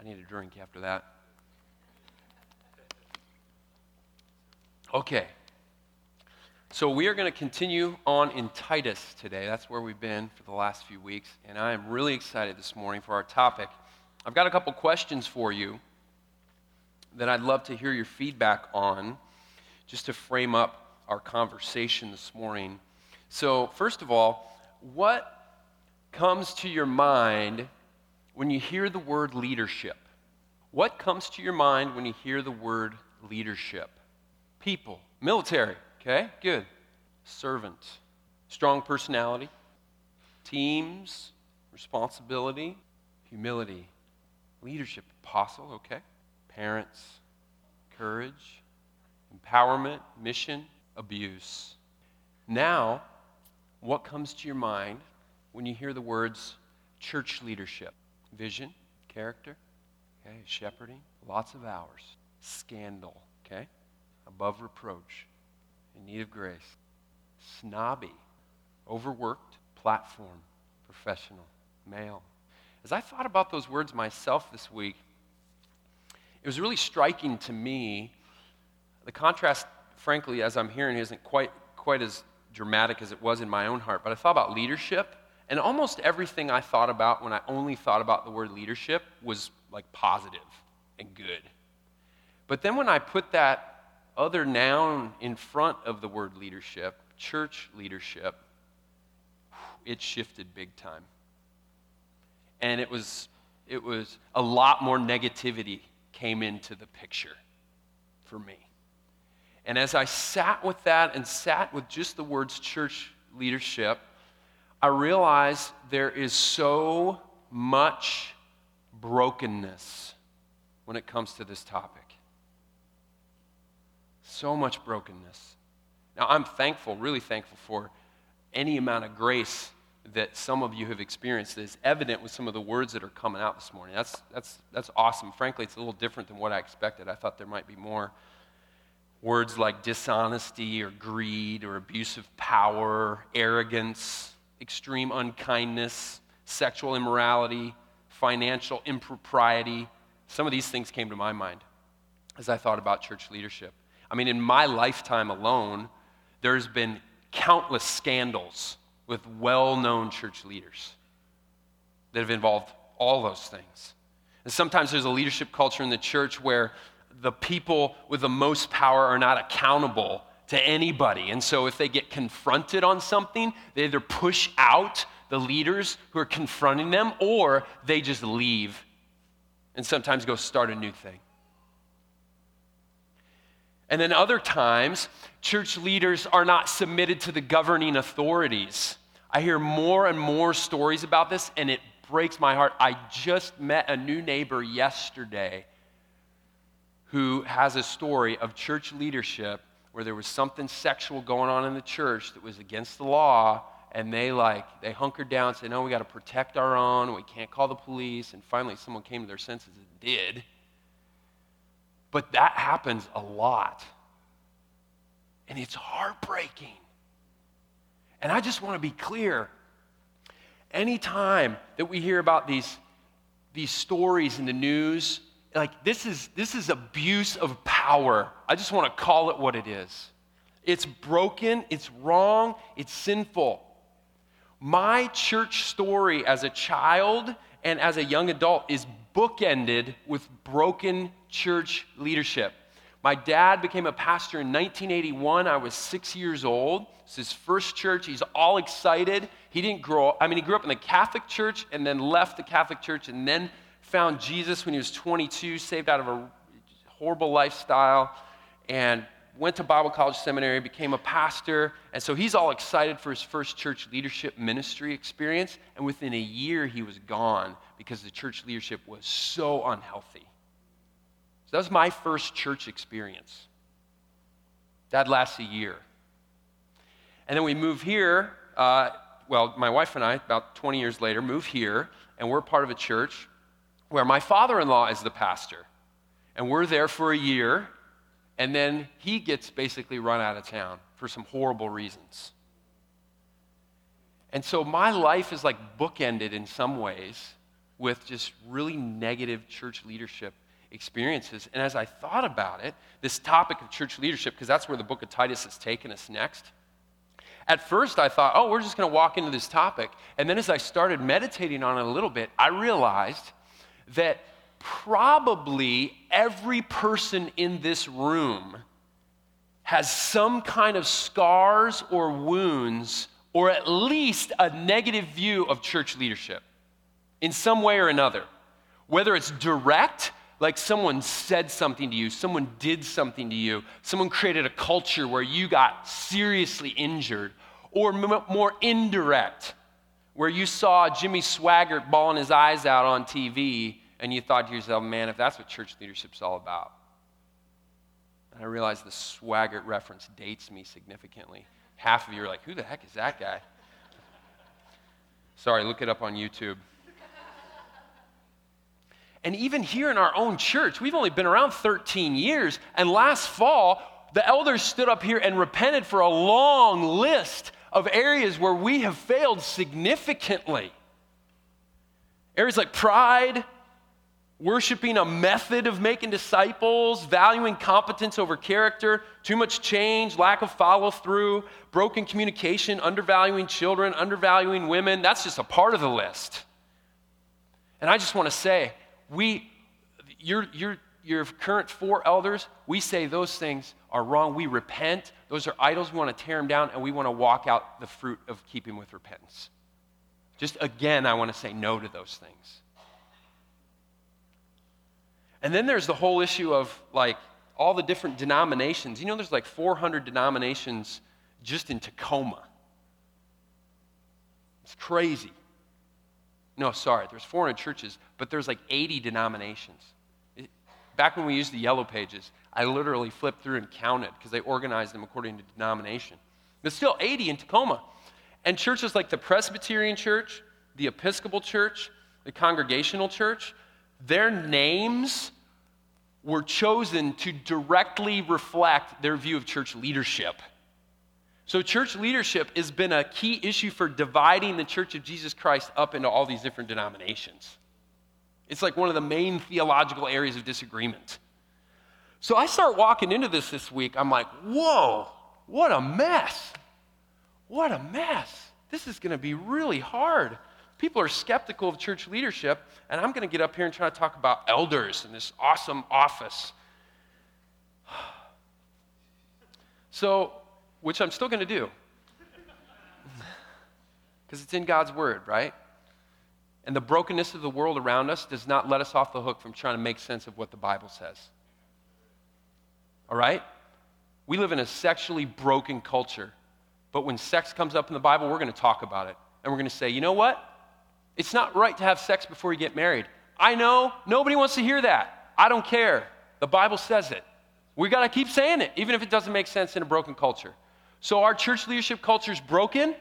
I need a drink after that. Okay. So we are going to continue on in Titus today. That's where we've been for the last few weeks. And I am really excited this morning for our topic. I've got a couple questions for you that I'd love to hear your feedback on, just to frame up our conversation this morning. So, first of all, what comes to your mind when you hear the word leadership? What comes to your mind when you hear the word leadership? People, military, okay, good. Servant, strong personality, teams, responsibility, humility, leadership, apostle, okay, parents, courage, empowerment, mission, abuse. Now, what comes to your mind when you hear the words church leadership? Vision, character, okay, shepherding, lots of hours, scandal, okay, above reproach, in need of grace, snobby, overworked, platform, professional, male. As I thought about those words myself this week, it was really striking to me. The contrast, frankly, as I'm hearing, isn't quite, quite as dramatic as it was in my own heart, but I thought about leadership, and almost everything I thought about when I only thought about the word leadership was like positive and good. But then when I put that other noun in front of the word leadership, church leadership, it shifted big time. And it was, it was a lot more negativity came into the picture for me. And as I sat with that and sat with just the words church leadership, I realize there is so much brokenness when it comes to this topic. So much brokenness. Now, I'm thankful, really thankful for any amount of grace that some of you have experienced that is evident with some of the words that are coming out this morning. That's, that's, that's awesome. Frankly, it's a little different than what I expected. I thought there might be more words like dishonesty or greed or abuse of power, arrogance, extreme unkindness, sexual immorality, financial impropriety. Some of these things came to my mind as I thought about church leadership. I mean, in my lifetime alone, there's been countless scandals with well known church leaders that have involved all those things. And sometimes there's a leadership culture in the church where the people with the most power are not accountable to anybody. And so if they get confronted on something, they either push out the leaders who are confronting them or they just leave and sometimes go start a new thing. And then other times, church leaders are not submitted to the governing authorities. I hear more and more stories about this, and it breaks my heart. I just met a new neighbor yesterday who has a story of church leadership where there was something sexual going on in the church that was against the law and they like they hunkered down and said no we got to protect our own we can't call the police and finally someone came to their senses and did but that happens a lot. And it's heartbreaking. And I just want to be clear. Anytime that we hear about these, these stories in the news, like this is, this is abuse of power. I just want to call it what it is. It's broken, it's wrong, it's sinful. My church story as a child and as a young adult is bookended with broken church leadership. My dad became a pastor in 1981. I was six years old. It's his first church. He's all excited. He didn't grow up, I mean, he grew up in the Catholic Church and then left the Catholic Church and then found Jesus when he was 22, saved out of a horrible lifestyle, and went to Bible college seminary, became a pastor. And so he's all excited for his first church leadership ministry experience. And within a year, he was gone because the church leadership was so unhealthy. So that was my first church experience. That lasts a year. And then we move here. Uh, well, my wife and I, about 20 years later, move here, and we're part of a church where my father in law is the pastor. And we're there for a year, and then he gets basically run out of town for some horrible reasons. And so my life is like bookended in some ways with just really negative church leadership experiences. And as I thought about it, this topic of church leadership, because that's where the book of Titus has taken us next. At first, I thought, oh, we're just going to walk into this topic. And then as I started meditating on it a little bit, I realized that probably every person in this room has some kind of scars or wounds, or at least a negative view of church leadership in some way or another. Whether it's direct, like someone said something to you, someone did something to you, someone created a culture where you got seriously injured, or more indirect, where you saw Jimmy Swaggart bawling his eyes out on TV and you thought to yourself, man, if that's what church leadership's all about. And I realized the Swaggart reference dates me significantly. Half of you are like, who the heck is that guy? Sorry, look it up on YouTube. And even here in our own church, we've only been around 13 years. And last fall, the elders stood up here and repented for a long list of areas where we have failed significantly. Areas like pride, worshiping a method of making disciples, valuing competence over character, too much change, lack of follow through, broken communication, undervaluing children, undervaluing women. That's just a part of the list. And I just want to say, we, your, your, your current four elders, we say those things are wrong. We repent. Those are idols. We want to tear them down, and we want to walk out the fruit of keeping with repentance. Just again, I want to say no to those things. And then there's the whole issue of like all the different denominations. You know, there's like 400 denominations just in Tacoma. It's crazy. No, sorry, there's 400 churches, but there's like 80 denominations. Back when we used the yellow pages, I literally flipped through and counted because they organized them according to denomination. There's still 80 in Tacoma. And churches like the Presbyterian Church, the Episcopal Church, the Congregational Church, their names were chosen to directly reflect their view of church leadership. So, church leadership has been a key issue for dividing the church of Jesus Christ up into all these different denominations. It's like one of the main theological areas of disagreement. So, I start walking into this this week. I'm like, whoa, what a mess. What a mess. This is going to be really hard. People are skeptical of church leadership, and I'm going to get up here and try to talk about elders in this awesome office. So, which I'm still going to do. Because it's in God's word, right? And the brokenness of the world around us does not let us off the hook from trying to make sense of what the Bible says. All right? We live in a sexually broken culture. But when sex comes up in the Bible, we're going to talk about it. And we're going to say, you know what? It's not right to have sex before you get married. I know nobody wants to hear that. I don't care. The Bible says it. We got to keep saying it, even if it doesn't make sense in a broken culture. So our church leadership culture is broken.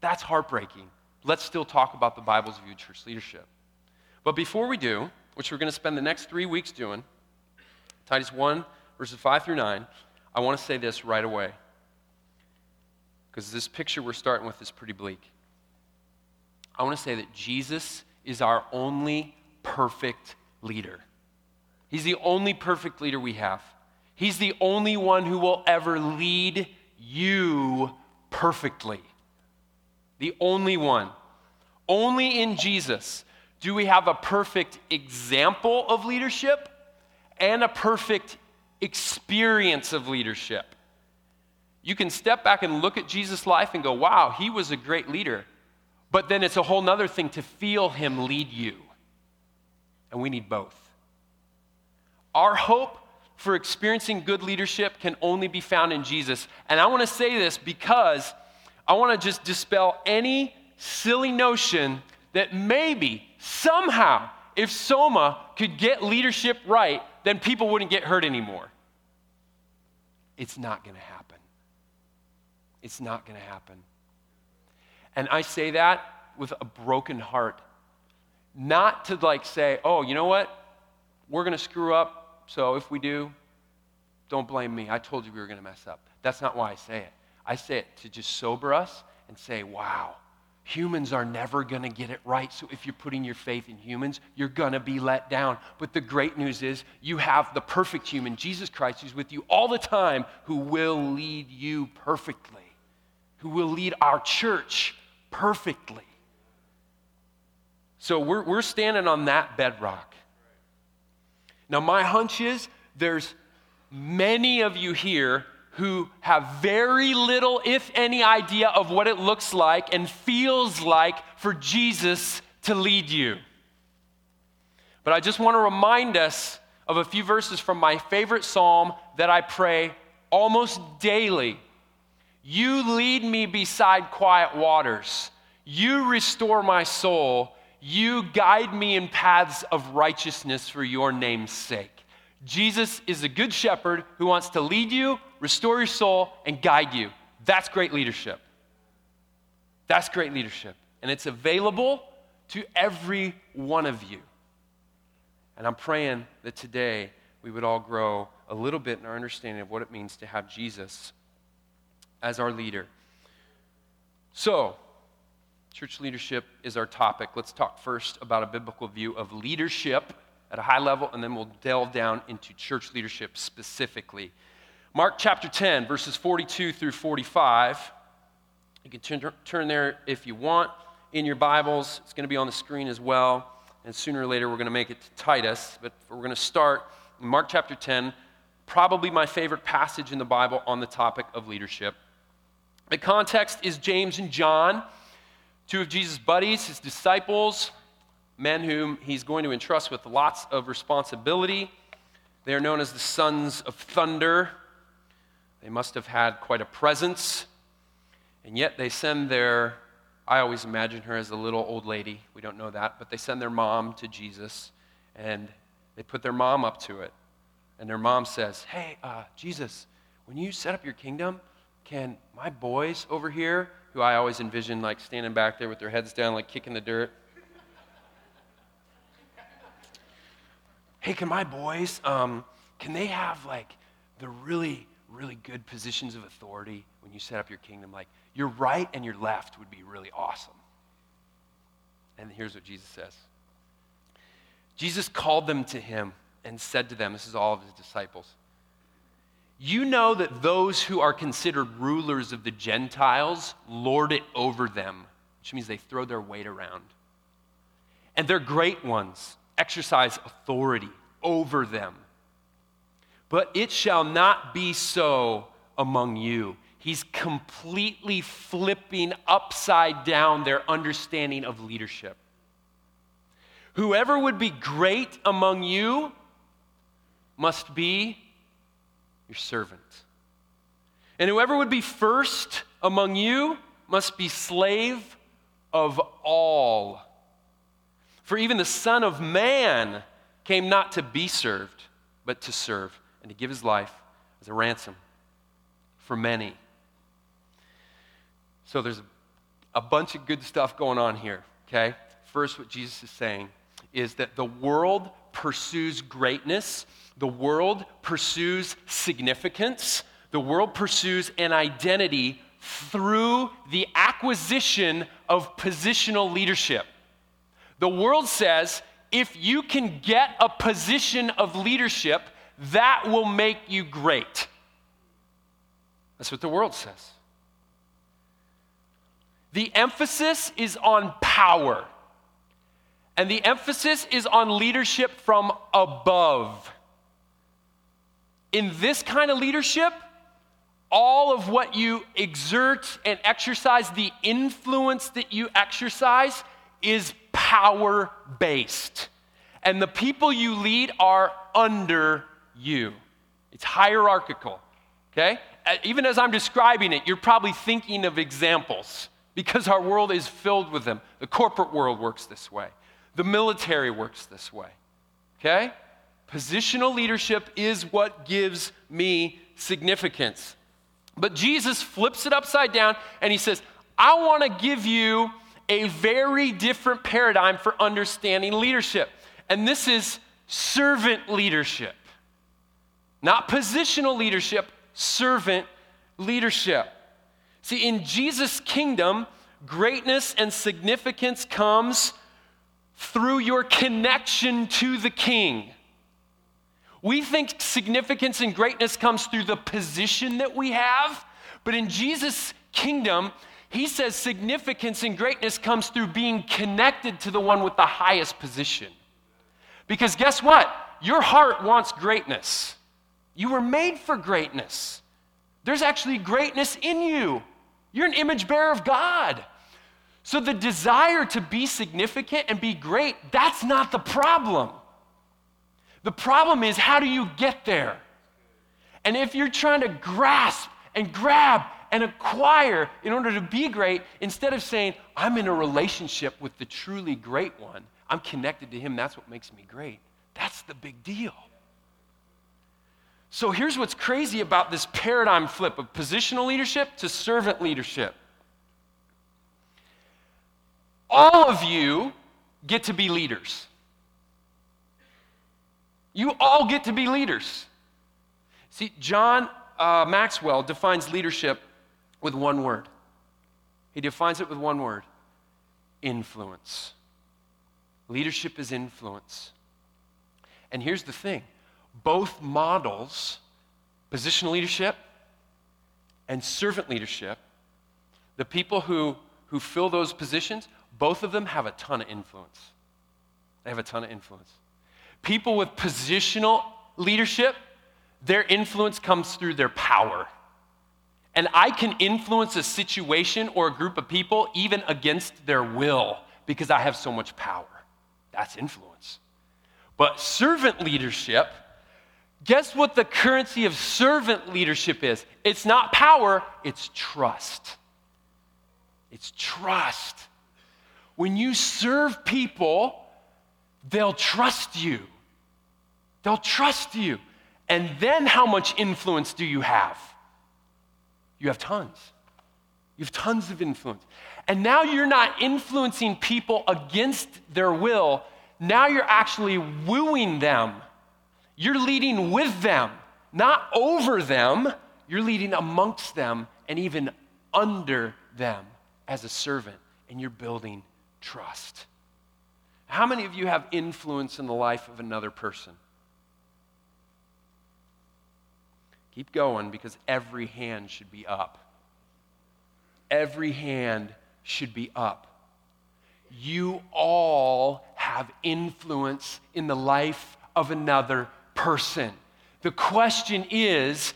That's heartbreaking. Let's still talk about the Bible's view of church leadership. But before we do, which we're going to spend the next three weeks doing, Titus 1, verses 5 through 9, I want to say this right away. Because this picture we're starting with is pretty bleak. I want to say that Jesus is our only perfect leader. He's the only perfect leader we have. He's the only one who will ever lead you perfectly. The only one. Only in Jesus do we have a perfect example of leadership and a perfect experience of leadership. You can step back and look at Jesus' life and go, wow, he was a great leader. But then it's a whole other thing to feel him lead you. And we need both. Our hope for experiencing good leadership can only be found in Jesus. And I want to say this because I want to just dispel any silly notion that maybe, somehow, if Soma could get leadership right, then people wouldn't get hurt anymore. It's not going to happen. It's not going to happen. And I say that with a broken heart. Not to like say, oh, you know what? We're going to screw up so if we do, don't blame me. I told you we were going to mess up. That's not why I say it. I say it to just sober us and say, wow, Humans are never going to get it right. So if you're putting your faith in humans, you're going to be let down. But the great news is you have the perfect human, Jesus Christ, who's with you all the time, who will lead you perfectly, who will lead our church perfectly. So we're, we're standing on that bedrock. Now, my hunch is there's many of you here who have very little, if any, idea of what it looks like and feels like for Jesus to lead you. But I just want to remind us of a few verses from my favorite psalm that I pray almost daily. You lead me beside quiet waters. You restore my soul. You guide me in paths of righteousness for your name's sake. Jesus is a good shepherd who wants to lead you, restore your soul, and guide you. That's great leadership. That's great leadership. And it's available to every one of you. And I'm praying that today we would all grow a little bit in our understanding of what it means to have Jesus as our leader. So, church leadership is our topic. Let's talk first about a biblical view of leadership at a high level, and then we'll delve down into church leadership specifically. Mark chapter 10, verses 42 through 45. You can turn, turn there if you want in your Bibles. It's going to be on the screen as well. And sooner or later, we're going to make it to Titus. But we're going to start Mark chapter 10, probably my favorite passage in the Bible on the topic of leadership. The context is James and John, two of Jesus' buddies, his disciples men whom he's going to entrust with lots of responsibility. They are known as the sons of thunder. They must have had quite a presence. And yet they send their, I always imagine her as a little old lady. We don't know that. But they send their mom to Jesus and they put their mom up to it. And their mom says, Hey, uh, Jesus, when you set up your kingdom, can my boys over here, who I always envision like standing back there with their heads down, like kicking the dirt, hey, can my boys, um, can they have like the really, really good positions of authority when you set up your kingdom? Like your right and your left would be really awesome. And here's what Jesus says Jesus called them to him and said to them, This is all of his disciples. You know that those who are considered rulers of the Gentiles lord it over them, which means they throw their weight around. And they're great ones exercise authority over them. But it shall not be so among you. He's completely flipping upside down their understanding of leadership. Whoever would be great among you must be your servant. And whoever would be first among you must be slave of all. For even the Son of Man came not to be served, but to serve and to give his life as a ransom for many. So there's a bunch of good stuff going on here, okay? First, what Jesus is saying is that the world pursues greatness, the world pursues significance, the world pursues an identity through the acquisition of positional leadership. The world says if you can get a position of leadership, that will make you great. That's what the world says. The emphasis is on power, and the emphasis is on leadership from above. In this kind of leadership, all of what you exert and exercise, the influence that you exercise, is power based. And the people you lead are under you. It's hierarchical, okay? Uh, even as I'm describing it, you're probably thinking of examples because our world is filled with them. The corporate world works this way, the military works this way, okay? Positional leadership is what gives me significance. But Jesus flips it upside down and he says, I want to give you a very different paradigm for understanding leadership. And this is servant leadership. Not positional leadership, servant leadership. See, in Jesus' kingdom, Greatness and significance comes through your connection to the king. We think significance and greatness comes through the position that we have, but in Jesus' kingdom, he says significance and greatness comes through being connected to the one with the highest position. Because guess what? Your heart wants greatness. You were made for greatness. There's actually greatness in you. You're an image bearer of God. So the desire to be significant and be great, that's not the problem. The problem is how do you get there? And if you're trying to grasp and grab and acquire in order to be great, instead of saying, I'm in a relationship with the truly great one, I'm connected to him, that's what makes me great. That's the big deal. So here's what's crazy about this paradigm flip of positional leadership to servant leadership. All of you get to be leaders. You all get to be leaders. See, John uh, Maxwell defines leadership with one word. He defines it with one word influence. Leadership is influence. And here's the thing both models, positional leadership and servant leadership, the people who, who fill those positions, both of them have a ton of influence. They have a ton of influence. People with positional leadership, their influence comes through their power. And I can influence a situation or a group of people even against their will because I have so much power. That's influence. But servant leadership, guess what the currency of servant leadership is? It's not power, it's trust. It's trust. When you serve people, they'll trust you. They'll trust you. And then how much influence do you have? You have tons. You have tons of influence. And now you're not influencing people against their will. Now you're actually wooing them. You're leading with them, not over them. You're leading amongst them and even under them as a servant. And you're building trust. How many of you have influence in the life of another person? Keep going because every hand should be up. Every hand should be up. You all have influence in the life of another person. The question is,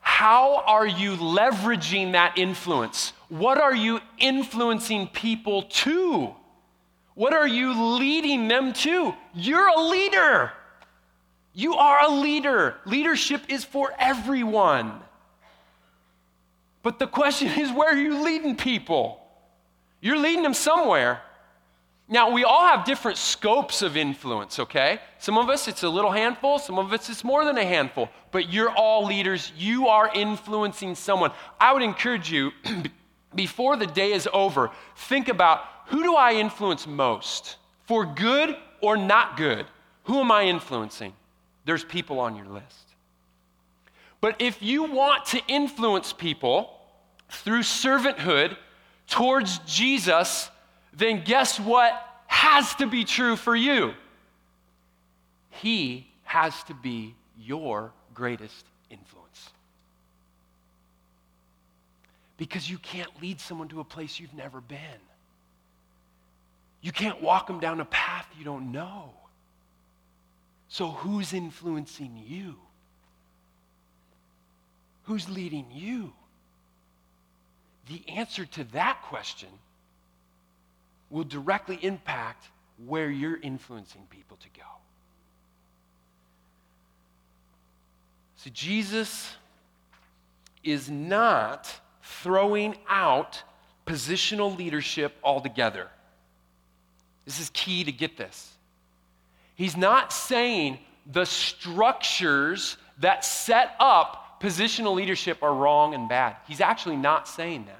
how are you leveraging that influence? What are you influencing people to? What are you leading them to? You're a leader. You are a leader. Leadership is for everyone. But the question is, where are you leading people? You're leading them somewhere. Now, we all have different scopes of influence, okay? Some of us, it's a little handful. Some of us, it's more than a handful. But you're all leaders. You are influencing someone. I would encourage you, before the day is over, think about who do I influence most? For good or not good? Who am I influencing? There's people on your list. But if you want to influence people through servanthood towards Jesus, then guess what has to be true for you? He has to be your greatest influence. Because you can't lead someone to a place you've never been. You can't walk them down a path you don't know. So, who's influencing you? Who's leading you? The answer to that question will directly impact where you're influencing people to go. So, Jesus is not throwing out positional leadership altogether. This is key to get this. He's not saying the structures that set up positional leadership are wrong and bad. He's actually not saying that.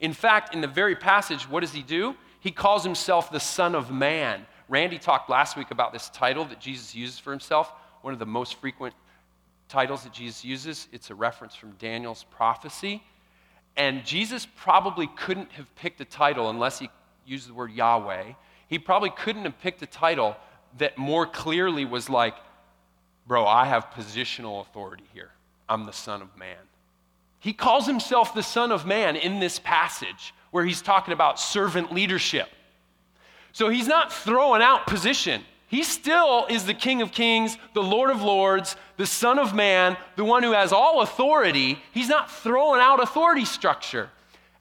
In fact, in the very passage, what does he do? He calls himself the Son of Man. Randy talked last week about this title that Jesus uses for himself, one of the most frequent titles that Jesus uses. It's a reference from Daniel's prophecy. And Jesus probably couldn't have picked a title unless he used the word Yahweh. He probably couldn't have picked a title that more clearly was like, bro, I have positional authority here. I'm the Son of Man. He calls himself the Son of Man in this passage where he's talking about servant leadership. So he's not throwing out position. He still is the King of Kings, the Lord of Lords, the Son of Man, the one who has all authority. He's not throwing out authority structure.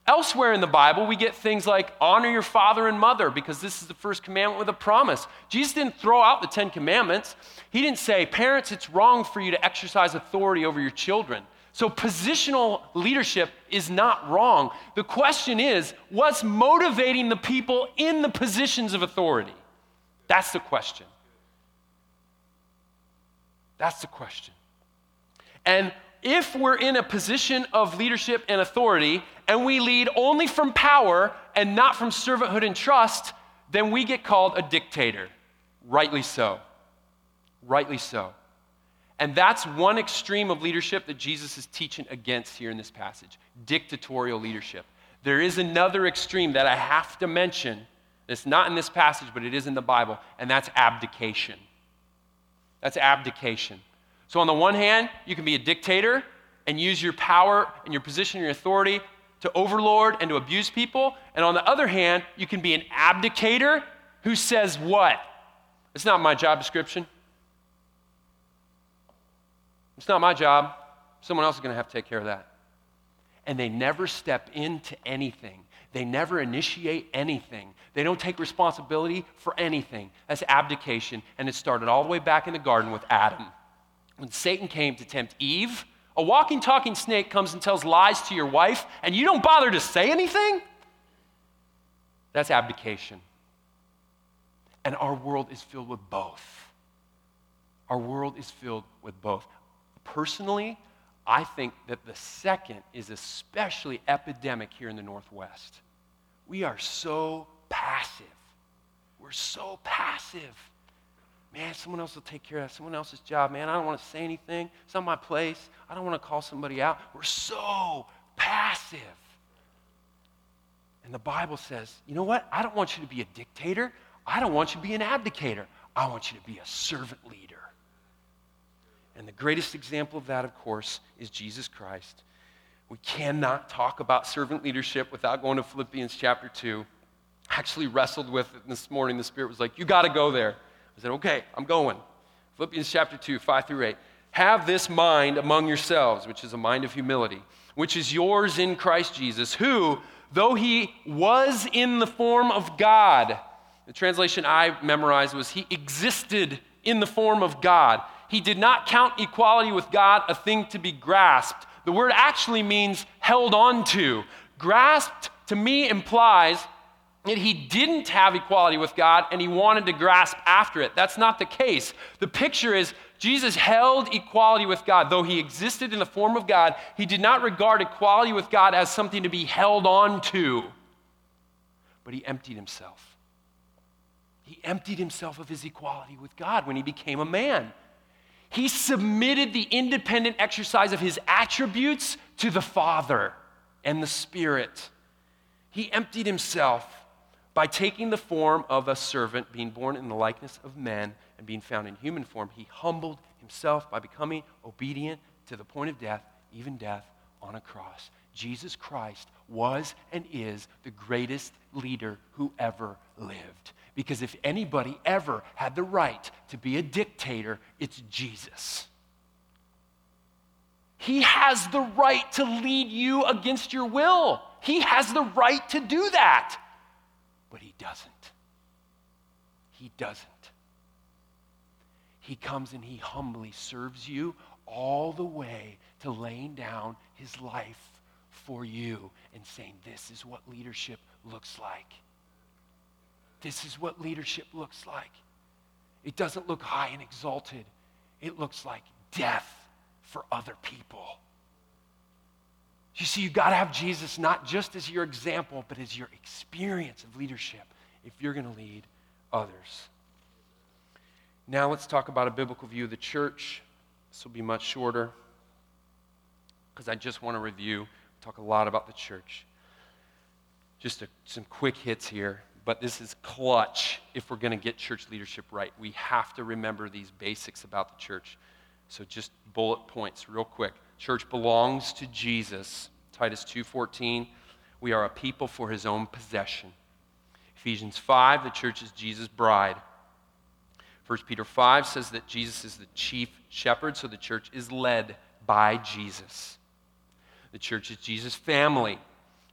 Elsewhere in the Bible, we get things like honor your father and mother because this is the first commandment with a promise. Jesus didn't throw out the Ten Commandments. He didn't say, Parents, it's wrong for you to exercise authority over your children. So, positional leadership is not wrong. The question is, what's motivating the people in the positions of authority? That's the question. That's the question. And if we're in a position of leadership and authority and we lead only from power and not from servanthood and trust, then we get called a dictator. Rightly so. Rightly so. And that's one extreme of leadership that Jesus is teaching against here in this passage dictatorial leadership. There is another extreme that I have to mention it's not in this passage, but it is in the Bible, and that's abdication. That's abdication. So, on the one hand, you can be a dictator and use your power and your position and your authority to overlord and to abuse people. And on the other hand, you can be an abdicator who says, What? It's not my job description. It's not my job. Someone else is going to have to take care of that. And they never step into anything they never initiate anything. They don't take responsibility for anything. That's abdication. And it started all the way back in the garden with Adam. When Satan came to tempt Eve, a walking, talking snake comes and tells lies to your wife, and you don't bother to say anything? That's abdication. And our world is filled with both. Our world is filled with both. Personally, I think that the second is especially epidemic here in the Northwest. We are so passive. We're so passive. Man, someone else will take care of that. Someone else's job. Man, I don't want to say anything. It's not my place. I don't want to call somebody out. We're so passive. And the Bible says, you know what? I don't want you to be a dictator. I don't want you to be an abdicator. I want you to be a servant leader. And the greatest example of that, of course, is Jesus Christ. We cannot talk about servant leadership without going to Philippians chapter 2. I actually wrestled with it this morning. The Spirit was like, You got to go there. I said, Okay, I'm going. Philippians chapter 2, 5 through 8. Have this mind among yourselves, which is a mind of humility, which is yours in Christ Jesus, who, though he was in the form of God, the translation I memorized was he existed in the form of God. He did not count equality with God a thing to be grasped the word actually means held on to. Grasped to me implies that he didn't have equality with God and he wanted to grasp after it. That's not the case. The picture is Jesus held equality with God. Though he existed in the form of God, he did not regard equality with God as something to be held on to, but he emptied himself. He emptied himself of his equality with God when he became a man. He submitted the independent exercise of his attributes to the Father and the Spirit. He emptied himself by taking the form of a servant, being born in the likeness of men, and being found in human form. He humbled himself by becoming obedient to the point of death, even death on a cross. Jesus Christ was and is the greatest leader who ever lived. Because if anybody ever had the right to be a dictator, it's Jesus. He has the right to lead you against your will. He has the right to do that. But he doesn't. He doesn't. He comes and he humbly serves you all the way to laying down his life for you and saying, This is what leadership looks like. This is what leadership looks like. It doesn't look high and exalted, it looks like death for other people. You see, you've got to have Jesus not just as your example, but as your experience of leadership if you're going to lead others. Now, let's talk about a biblical view of the church. This will be much shorter because I just want to review talk a lot about the church. Just a, some quick hits here, but this is clutch if we're going to get church leadership right. We have to remember these basics about the church. So just bullet points real quick. Church belongs to Jesus. Titus 2:14, we are a people for his own possession. Ephesians 5, the church is Jesus' bride. 1 Peter 5 says that Jesus is the chief shepherd, so the church is led by Jesus. The church is Jesus' family.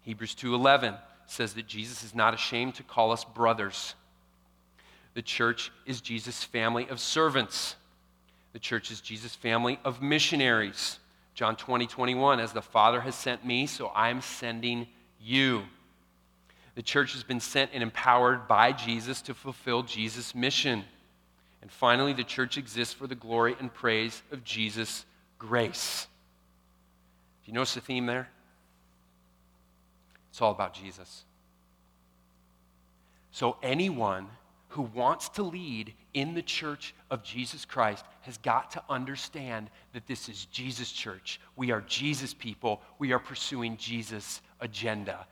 Hebrews 2:11 says that Jesus is not ashamed to call us brothers. The church is Jesus' family of servants. The church is Jesus' family of missionaries. John 20, 21, as the Father has sent me, so I am sending you. The church has been sent and empowered by Jesus to fulfill Jesus' mission. And finally, the church exists for the glory and praise of Jesus' grace. Do you notice the theme there? It's all about Jesus. So, anyone who wants to lead in the church of Jesus Christ has got to understand that this is Jesus' church. We are Jesus people. We are pursuing Jesus' agenda.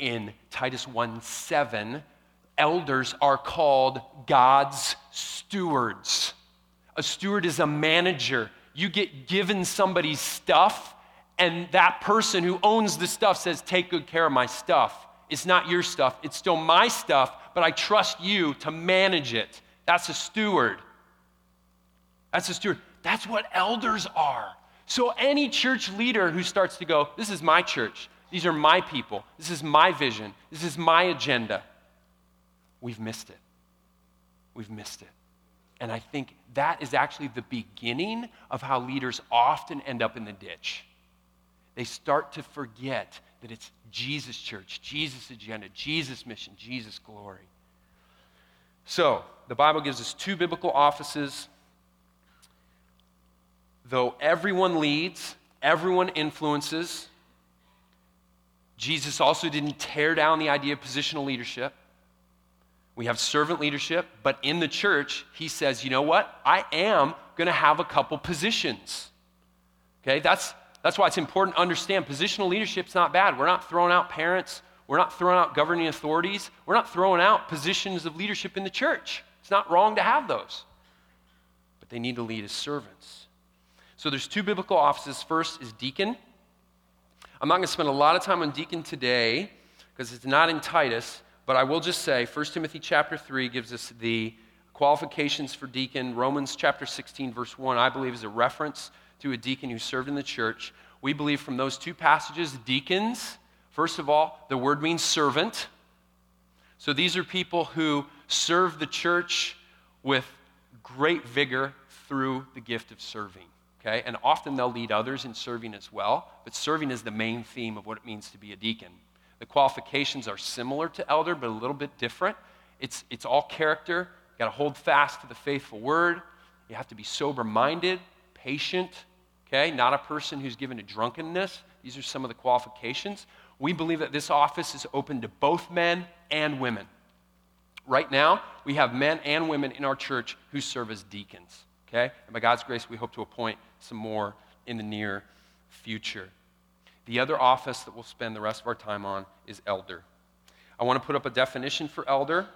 In Titus 1 7, elders are called God's stewards. A steward is a manager. You get given somebody's stuff, and that person who owns the stuff says, Take good care of my stuff. It's not your stuff, it's still my stuff, but I trust you to manage it. That's a steward. That's a steward. That's what elders are. So, any church leader who starts to go, This is my church, these are my people, this is my vision, this is my agenda, we've missed it. We've missed it. And I think that is actually the beginning of how leaders often end up in the ditch. They start to forget that it's Jesus' church, Jesus' agenda, Jesus' mission, Jesus' glory. So, the Bible gives us two biblical offices. Though everyone leads, everyone influences, Jesus also didn't tear down the idea of positional leadership. We have servant leadership, but in the church, he says, you know what? I am going to have a couple positions. Okay, that's, that's why it's important to understand positional leadership's not bad. We're not throwing out parents, we're not throwing out governing authorities, we're not throwing out positions of leadership in the church. It's not wrong to have those. But they need to lead as servants. So there's two biblical offices. First is deacon. I'm not going to spend a lot of time on deacon today because it's not in Titus, but I will just say 1 Timothy chapter 3 gives us the qualifications for deacon. Romans chapter 16 verse 1 I believe is a reference to a deacon who served in the church. We believe from those two passages, deacons, first of all, the word means servant. So these are people who serve the church with great vigor through the gift of serving. Okay? And often they'll lead others in serving as well, but serving is the main theme of what it means to be a deacon. The qualifications are similar to elder, but a little bit different. It's, it's all character. You got to hold fast to the faithful word. You have to be sober minded, patient, okay? Not a person who's given to drunkenness. These are some of the qualifications. We believe that this office is open to both men and women. Right now, we have men and women in our church who serve as deacons, okay? And by God's grace, we hope to appoint some more in the near future. The other office that we'll spend the rest of our time on is elder. I want to put up a definition for elder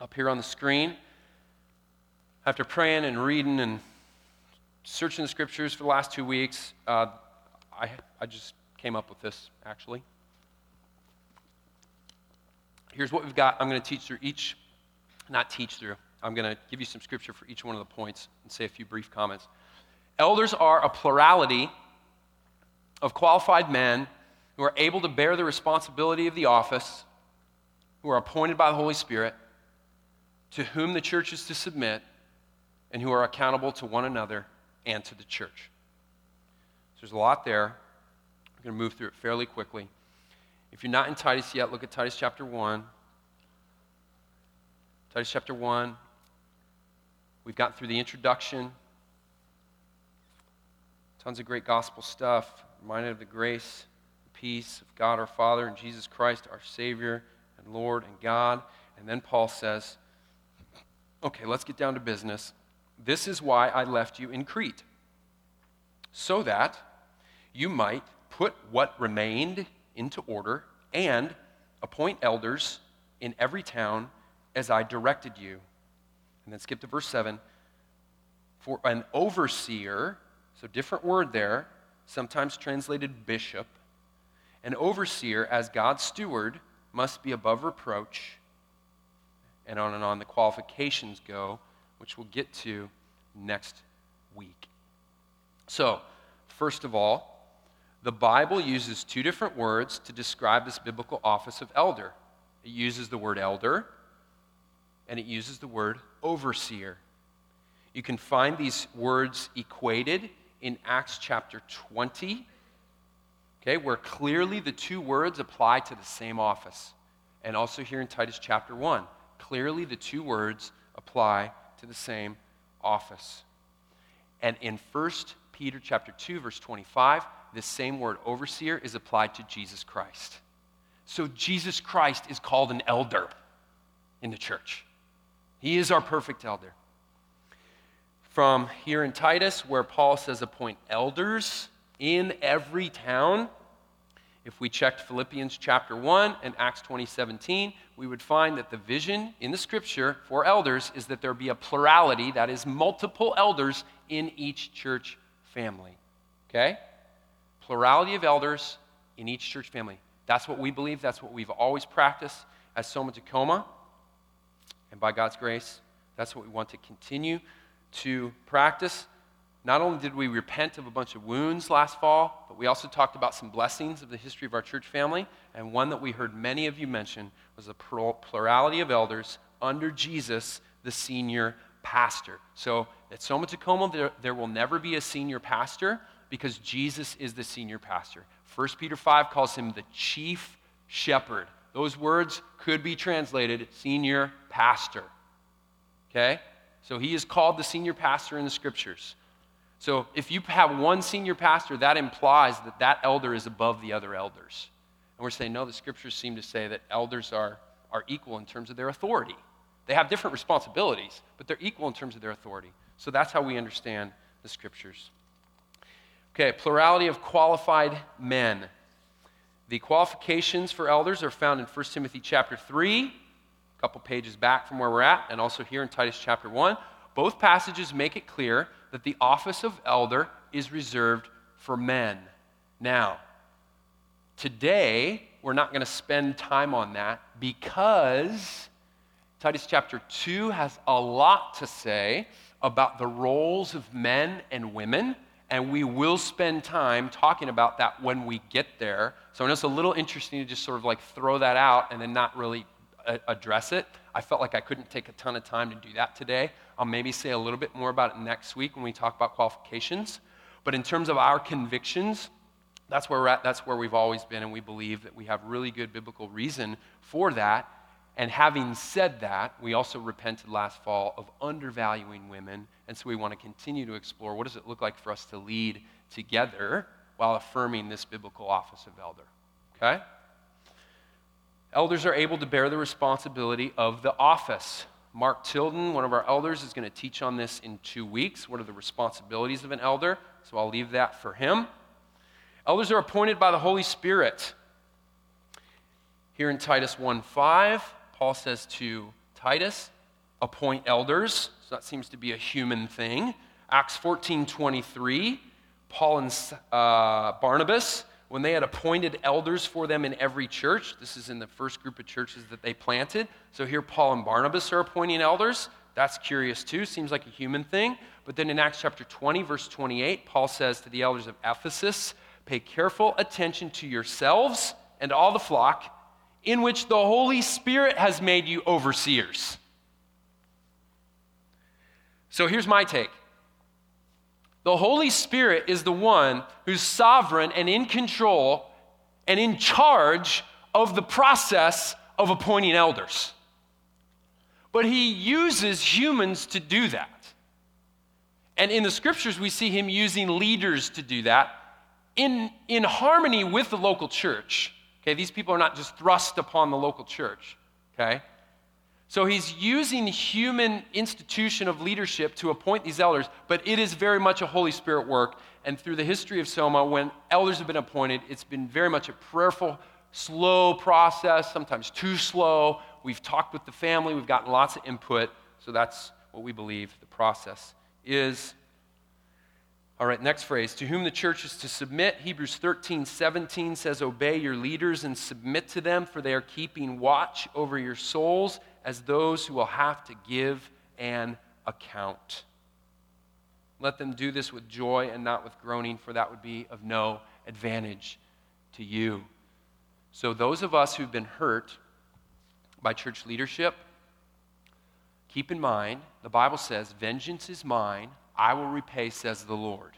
up here on the screen. After praying and reading and searching the scriptures for the last two weeks, uh, I, I just came up with this actually. Here's what we've got. I'm going to teach through each, not teach through, I'm going to give you some scripture for each one of the points and say a few brief comments. Elders are a plurality of qualified men who are able to bear the responsibility of the office, who are appointed by the Holy Spirit, to whom the church is to submit, and who are accountable to one another and to the church. So there's a lot there. I'm going to move through it fairly quickly. If you're not in Titus yet, look at Titus chapter 1. Titus chapter 1. We've gotten through the introduction. Tons of great gospel stuff. Reminded of the grace, and peace of God our Father and Jesus Christ, our Savior and Lord and God. And then Paul says, okay, let's get down to business. This is why I left you in Crete, so that you might put what remained into order and appoint elders in every town as I directed you. And then skip to verse 7. For an overseer, so different word there, sometimes translated bishop, an overseer as God's steward must be above reproach. And on and on the qualifications go, which we'll get to next week. So, first of all, the Bible uses two different words to describe this biblical office of elder. It uses the word elder and it uses the word overseer. You can find these words equated in Acts chapter 20, okay, where clearly the two words apply to the same office. And also here in Titus chapter 1, clearly the two words apply to the same office. And in 1 Peter chapter 2 verse 25, this same word overseer is applied to Jesus Christ. So Jesus Christ is called an elder in the church. He is our perfect elder. From here in Titus, where Paul says appoint elders in every town, if we checked Philippians chapter 1 and Acts 20 17, we would find that the vision in the scripture for elders is that there be a plurality, that is, multiple elders in each church family. Okay? Plurality of elders in each church family. That's what we believe. That's what we've always practiced as Soma Tacoma. And by God's grace, that's what we want to continue to practice. Not only did we repent of a bunch of wounds last fall, but we also talked about some blessings of the history of our church family. And one that we heard many of you mention was a plurality of elders under Jesus, the senior pastor. So at Soma Tacoma, there, there will never be a senior pastor because Jesus is the senior pastor. 1 Peter 5 calls him the chief shepherd. Those words could be translated senior pastor. Okay? So he is called the senior pastor in the scriptures. So if you have one senior pastor, that implies that that elder is above the other elders. And we're saying, no, the scriptures seem to say that elders are, are equal in terms of their authority. They have different responsibilities, but they're equal in terms of their authority. So that's how we understand the scriptures. Okay, plurality of qualified men. The qualifications for elders are found in 1 Timothy chapter 3, a couple pages back from where we're at, and also here in Titus chapter 1. Both passages make it clear that the office of elder is reserved for men. Now, today, we're not going to spend time on that because Titus chapter 2 has a lot to say about the roles of men and women, and we will spend time talking about that when we get there. So I know it's a little interesting to just sort of like throw that out and then not really uh, address it. I felt like I couldn't take a ton of time to do that today. I'll maybe say a little bit more about it next week when we talk about qualifications. But in terms of our convictions, that's where we're at. That's where we've always been, and we believe that we have really good biblical reason for that. And having said that, we also repented last fall of undervaluing women. And so we want to continue to explore what does it look like for us to lead together while affirming this biblical office of elder. Okay? Elders are able to bear the responsibility of the office. Mark Tilden, one of our elders, is going to teach on this in two weeks. What are the responsibilities of an elder? So I'll leave that for him. Elders are appointed by the Holy Spirit. Here in Titus 1 5, Paul says to Titus, appoint elders. So that seems to be a human thing. Acts 14 23, Paul and uh, Barnabas, when they had appointed elders for them in every church, this is in the first group of churches that they planted. So here, Paul and Barnabas are appointing elders. That's curious too, seems like a human thing. But then in Acts chapter 20, verse 28, Paul says to the elders of Ephesus, Pay careful attention to yourselves and all the flock in which the Holy Spirit has made you overseers. So here's my take the Holy Spirit is the one who's sovereign and in control and in charge of the process of appointing elders. But he uses humans to do that. And in the scriptures, we see him using leaders to do that in, in harmony with the local church. Okay, these people are not just thrust upon the local church. Okay? So he's using human institution of leadership to appoint these elders, but it is very much a Holy Spirit work. And through the history of Soma, when elders have been appointed, it's been very much a prayerful, slow process, sometimes too slow. We've talked with the family, we've gotten lots of input. So that's what we believe the process is. All right, next phrase. To whom the church is to submit. Hebrews 13, 17 says, Obey your leaders and submit to them, for they are keeping watch over your souls as those who will have to give an account. Let them do this with joy and not with groaning, for that would be of no advantage to you. So, those of us who've been hurt by church leadership, keep in mind the Bible says, Vengeance is mine, I will repay, says the Lord.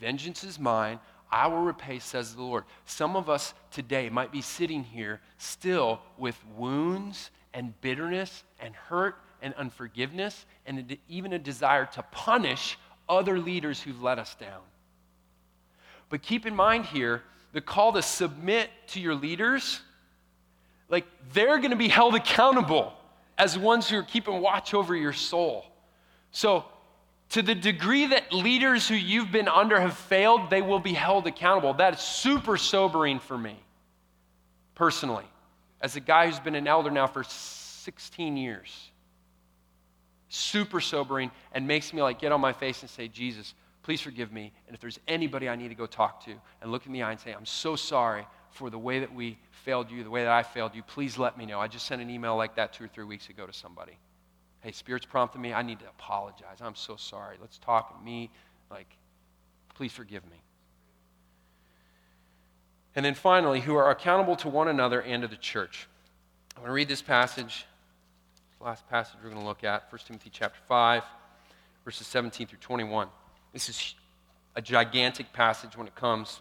Vengeance is mine, I will repay, says the Lord. Some of us today might be sitting here still with wounds and bitterness and hurt and unforgiveness and even a desire to punish other leaders who've let us down. But keep in mind here the call to submit to your leaders, like they're going to be held accountable as ones who are keeping watch over your soul. So, to the degree that leaders who you've been under have failed, they will be held accountable. That is super sobering for me, personally as a guy who's been an elder now for 16 years. Super sobering and makes me like get on my face and say, Jesus, please forgive me. And if there's anybody I need to go talk to and look in the eye and say, I'm so sorry for the way that we failed you, the way that I failed you, please let me know. I just sent an email like that two or three weeks ago to somebody. Hey, Spirit's prompted me. I need to apologize. I'm so sorry. Let's talk and meet. Like, please forgive me. And then finally, who are accountable to one another and to the church. I want to read this passage, last passage we're going to look at, 1 Timothy chapter 5, verses 17 through 21. This is a gigantic passage when it comes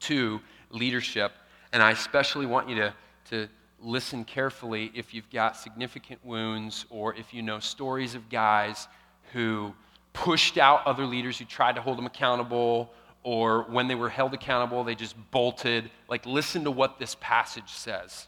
to leadership, and I especially want you to, to listen carefully if you've got significant wounds or if you know stories of guys who pushed out other leaders who tried to hold them accountable or when they were held accountable, they just bolted. Like, listen to what this passage says.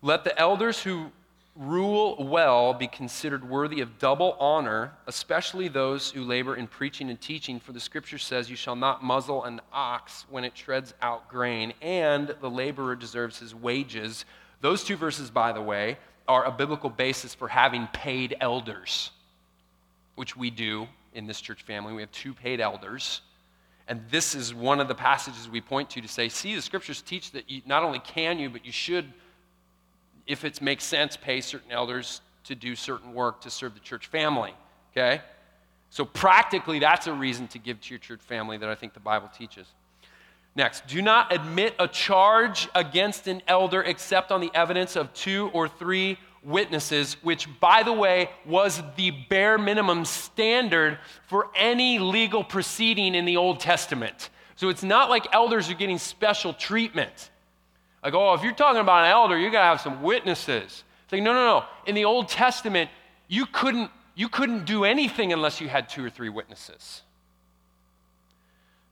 Let the elders who rule well be considered worthy of double honor, especially those who labor in preaching and teaching. For the scripture says, You shall not muzzle an ox when it treads out grain, and the laborer deserves his wages. Those two verses, by the way, are a biblical basis for having paid elders, which we do in this church family. We have two paid elders. And this is one of the passages we point to to say, see, the scriptures teach that you, not only can you, but you should, if it makes sense, pay certain elders to do certain work to serve the church family. Okay? So, practically, that's a reason to give to your church family that I think the Bible teaches. Next, do not admit a charge against an elder except on the evidence of two or three witnesses, which, by the way, was the bare minimum standard for any legal proceeding in the Old Testament. So it's not like elders are getting special treatment. Like, oh, if you're talking about an elder, you got to have some witnesses. It's like, no, no, no. In the Old Testament, you couldn't, you couldn't do anything unless you had two or three witnesses.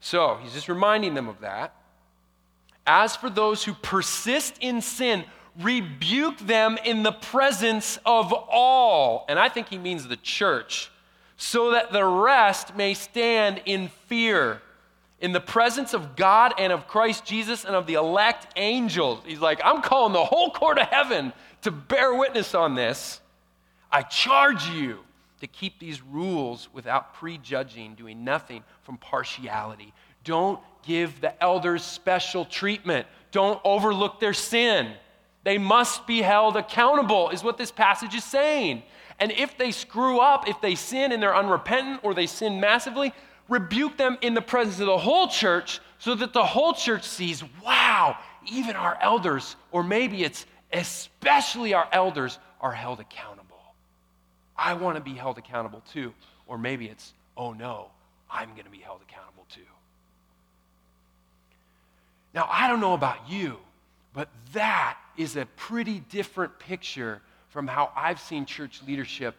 So he's just reminding them of that. As for those who persist in sin, rebuke them in the presence of all. And I think he means the church, so that the rest may stand in fear. In the presence of God and of Christ Jesus and of the elect angels. He's like, I'm calling the whole court of heaven to bear witness on this. I charge you to keep these rules without prejudging, doing nothing from partiality. Don't give the elders special treatment. Don't overlook their sin. They must be held accountable, is what this passage is saying. And if they screw up, if they sin and they're unrepentant or they sin massively, rebuke them in the presence of the whole church so that the whole church sees, wow, even our elders, or maybe it's especially our elders, are held accountable. I want to be held accountable too. Or maybe it's, oh no, I'm going to be held accountable too. Now, I don't know about you, but that is a pretty different picture from how I've seen church leadership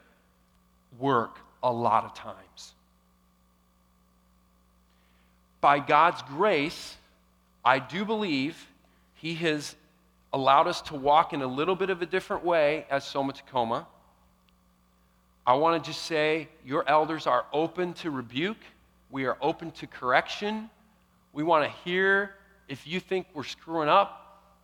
work a lot of times. By God's grace, I do believe He has allowed us to walk in a little bit of a different way as Soma Tacoma. I want to just say your elders are open to rebuke. We are open to correction. We want to hear if you think we're screwing up,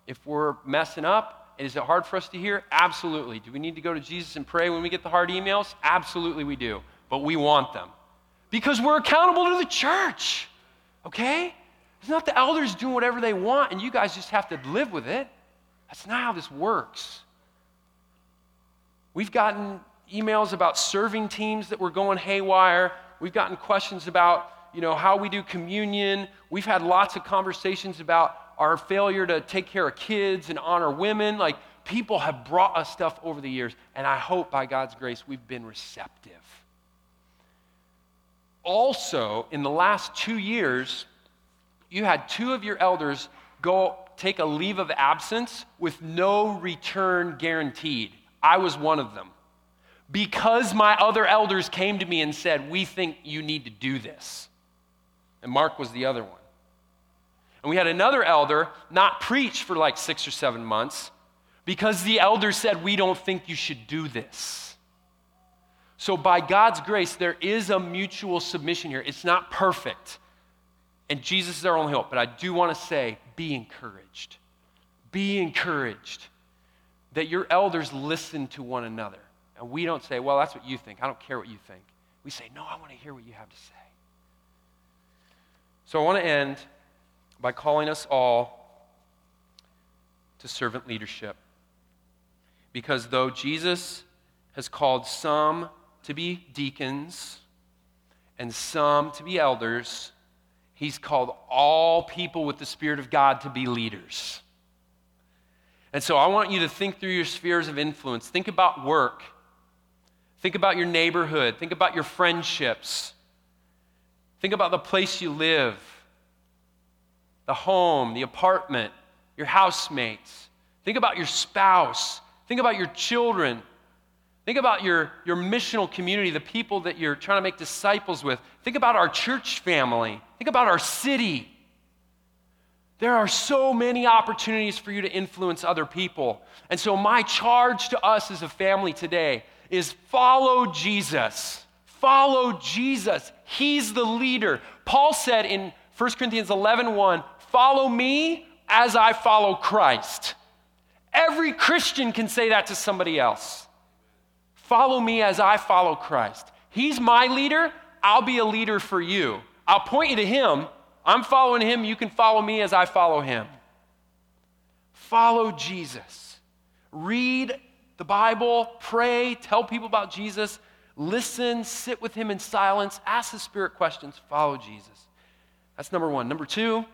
if we're messing up. Is it hard for us to hear? Absolutely. Do we need to go to Jesus and pray when we get the hard emails? Absolutely, we do. But we want them because we're accountable to the church. Okay? It's not the elders doing whatever they want and you guys just have to live with it. That's not how this works. We've gotten emails about serving teams that were going haywire. We've gotten questions about, you know, how we do communion. We've had lots of conversations about our failure to take care of kids and honor women. Like people have brought us stuff over the years, and I hope by God's grace we've been receptive. Also, in the last two years, you had two of your elders go take a leave of absence with no return guaranteed. I was one of them. Because my other elders came to me and said, We think you need to do this. And Mark was the other one. And we had another elder not preach for like six or seven months because the elder said, We don't think you should do this. So, by God's grace, there is a mutual submission here. It's not perfect. And Jesus is our only hope. But I do want to say be encouraged. Be encouraged that your elders listen to one another. And we don't say, well, that's what you think. I don't care what you think. We say, no, I want to hear what you have to say. So I want to end by calling us all to servant leadership. Because though Jesus has called some to be deacons and some to be elders, he's called all people with the Spirit of God to be leaders. And so I want you to think through your spheres of influence. Think about work. Think about your neighborhood. Think about your friendships. Think about the place you live, the home, the apartment, your housemates. Think about your spouse. Think about your children. Think about your, your missional community, the people that you're trying to make disciples with. Think about our church family. Think about our city. There are so many opportunities for you to influence other people. And so, my charge to us as a family today is follow Jesus. Follow Jesus. He's the leader. Paul said in 1 Corinthians 11 1, follow me as I follow Christ. Every Christian can say that to somebody else. Follow me as I follow Christ. He's my leader. I'll be a leader for you. I'll point you to him. I'm following him. You can follow me as I follow him. Follow Jesus. Read the Bible, pray, tell people about Jesus, listen, sit with him in silence, ask the Spirit questions, follow Jesus. That's number one. Number two,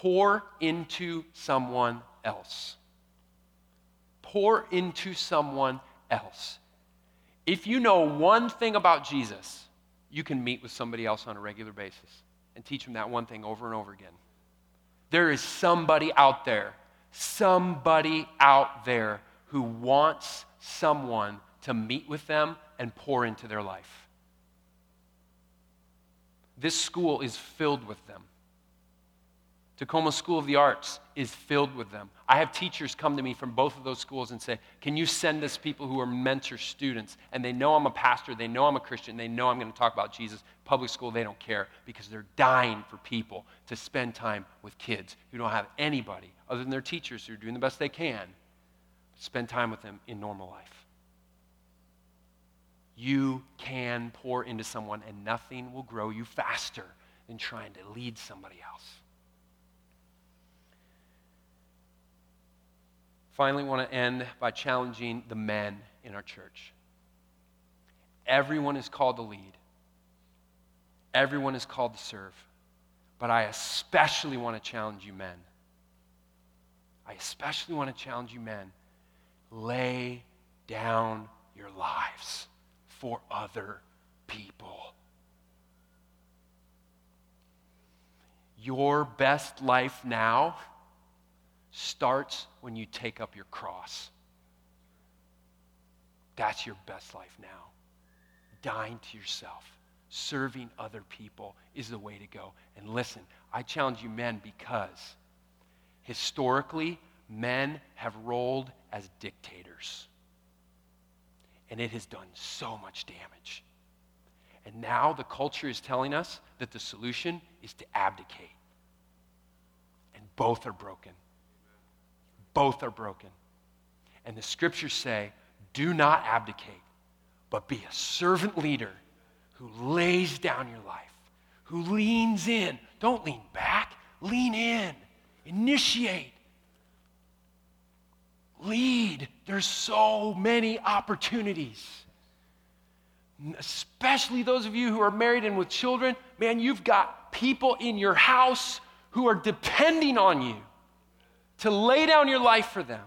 pour into someone else. Pour into someone else. If you know one thing about Jesus, you can meet with somebody else on a regular basis and teach them that one thing over and over again. There is somebody out there somebody out there who wants someone to meet with them and pour into their life. This school is filled with them. Tacoma School of the Arts is filled with them. I have teachers come to me from both of those schools and say, Can you send us people who are mentor students? And they know I'm a pastor, they know I'm a Christian, they know I'm going to talk about Jesus. Public school, they don't care because they're dying for people to spend time with kids who don't have anybody other than their teachers who are doing the best they can. Spend time with them in normal life. You can pour into someone, and nothing will grow you faster than trying to lead somebody else. Finally, want to end by challenging the men in our church. Everyone is called to lead, everyone is called to serve. But I especially want to challenge you, men. I especially want to challenge you, men. Lay down your lives for other people. Your best life now starts when you take up your cross. That's your best life now. Dying to yourself, serving other people is the way to go. And listen, I challenge you, men, because historically, men have rolled as dictators. And it has done so much damage. And now the culture is telling us that the solution is to abdicate. And both are broken. Both are broken. And the scriptures say, do not abdicate, but be a servant leader who lays down your life, who leans in. Don't lean back, lean in, initiate, lead. There's so many opportunities. Especially those of you who are married and with children, man, you've got people in your house who are depending on you to lay down your life for them.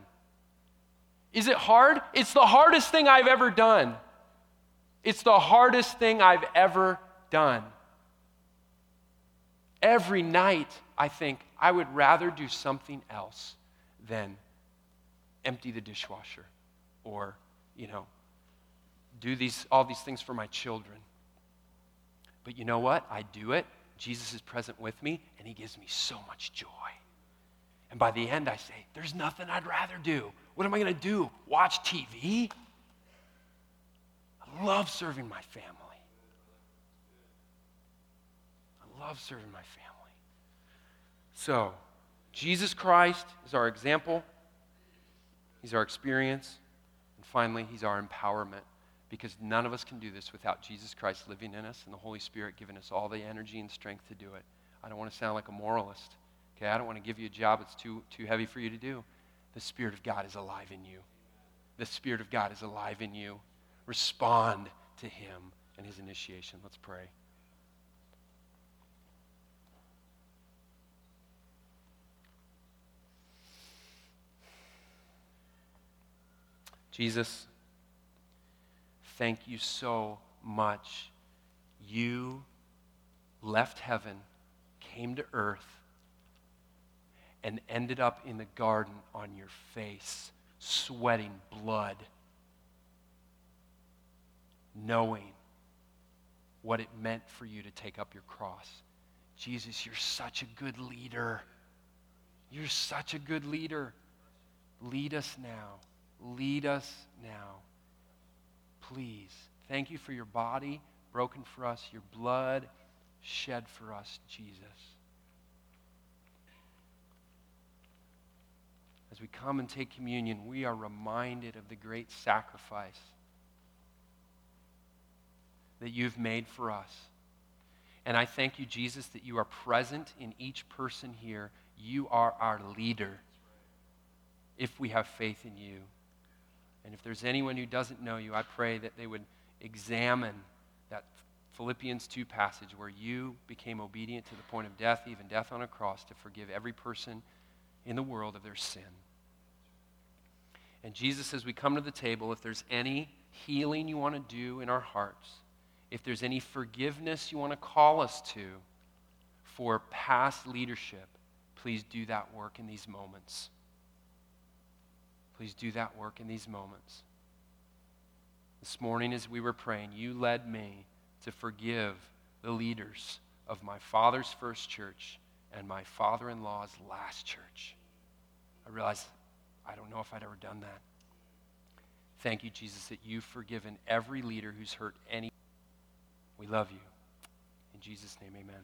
Is it hard? It's the hardest thing I've ever done. It's the hardest thing I've ever done. Every night, I think I would rather do something else than empty the dishwasher or, you know, do these, all these things for my children. But you know what? I do it. Jesus is present with me, and he gives me so much joy. And by the end, I say, There's nothing I'd rather do. What am I going to do? Watch TV? I love serving my family. I love serving my family. So, Jesus Christ is our example, He's our experience, and finally, He's our empowerment. Because none of us can do this without Jesus Christ living in us and the Holy Spirit giving us all the energy and strength to do it. I don't want to sound like a moralist. Okay, I don't want to give you a job that's too, too heavy for you to do. The Spirit of God is alive in you. The Spirit of God is alive in you. Respond to Him and His initiation. Let's pray. Jesus, thank you so much. You left heaven, came to earth, and ended up in the garden on your face, sweating blood, knowing what it meant for you to take up your cross. Jesus, you're such a good leader. You're such a good leader. Lead us now. Lead us now. Please. Thank you for your body broken for us, your blood shed for us, Jesus. As we come and take communion, we are reminded of the great sacrifice that you've made for us. And I thank you, Jesus, that you are present in each person here. You are our leader if we have faith in you. And if there's anyone who doesn't know you, I pray that they would examine that Philippians 2 passage where you became obedient to the point of death, even death on a cross, to forgive every person in the world of their sin. And Jesus, as we come to the table, if there's any healing you want to do in our hearts, if there's any forgiveness you want to call us to for past leadership, please do that work in these moments. Please do that work in these moments. This morning, as we were praying, you led me to forgive the leaders of my father's first church and my father in law's last church. I realized I don't know if I'd ever done that. Thank you, Jesus, that you've forgiven every leader who's hurt any. We love you. In Jesus' name, amen.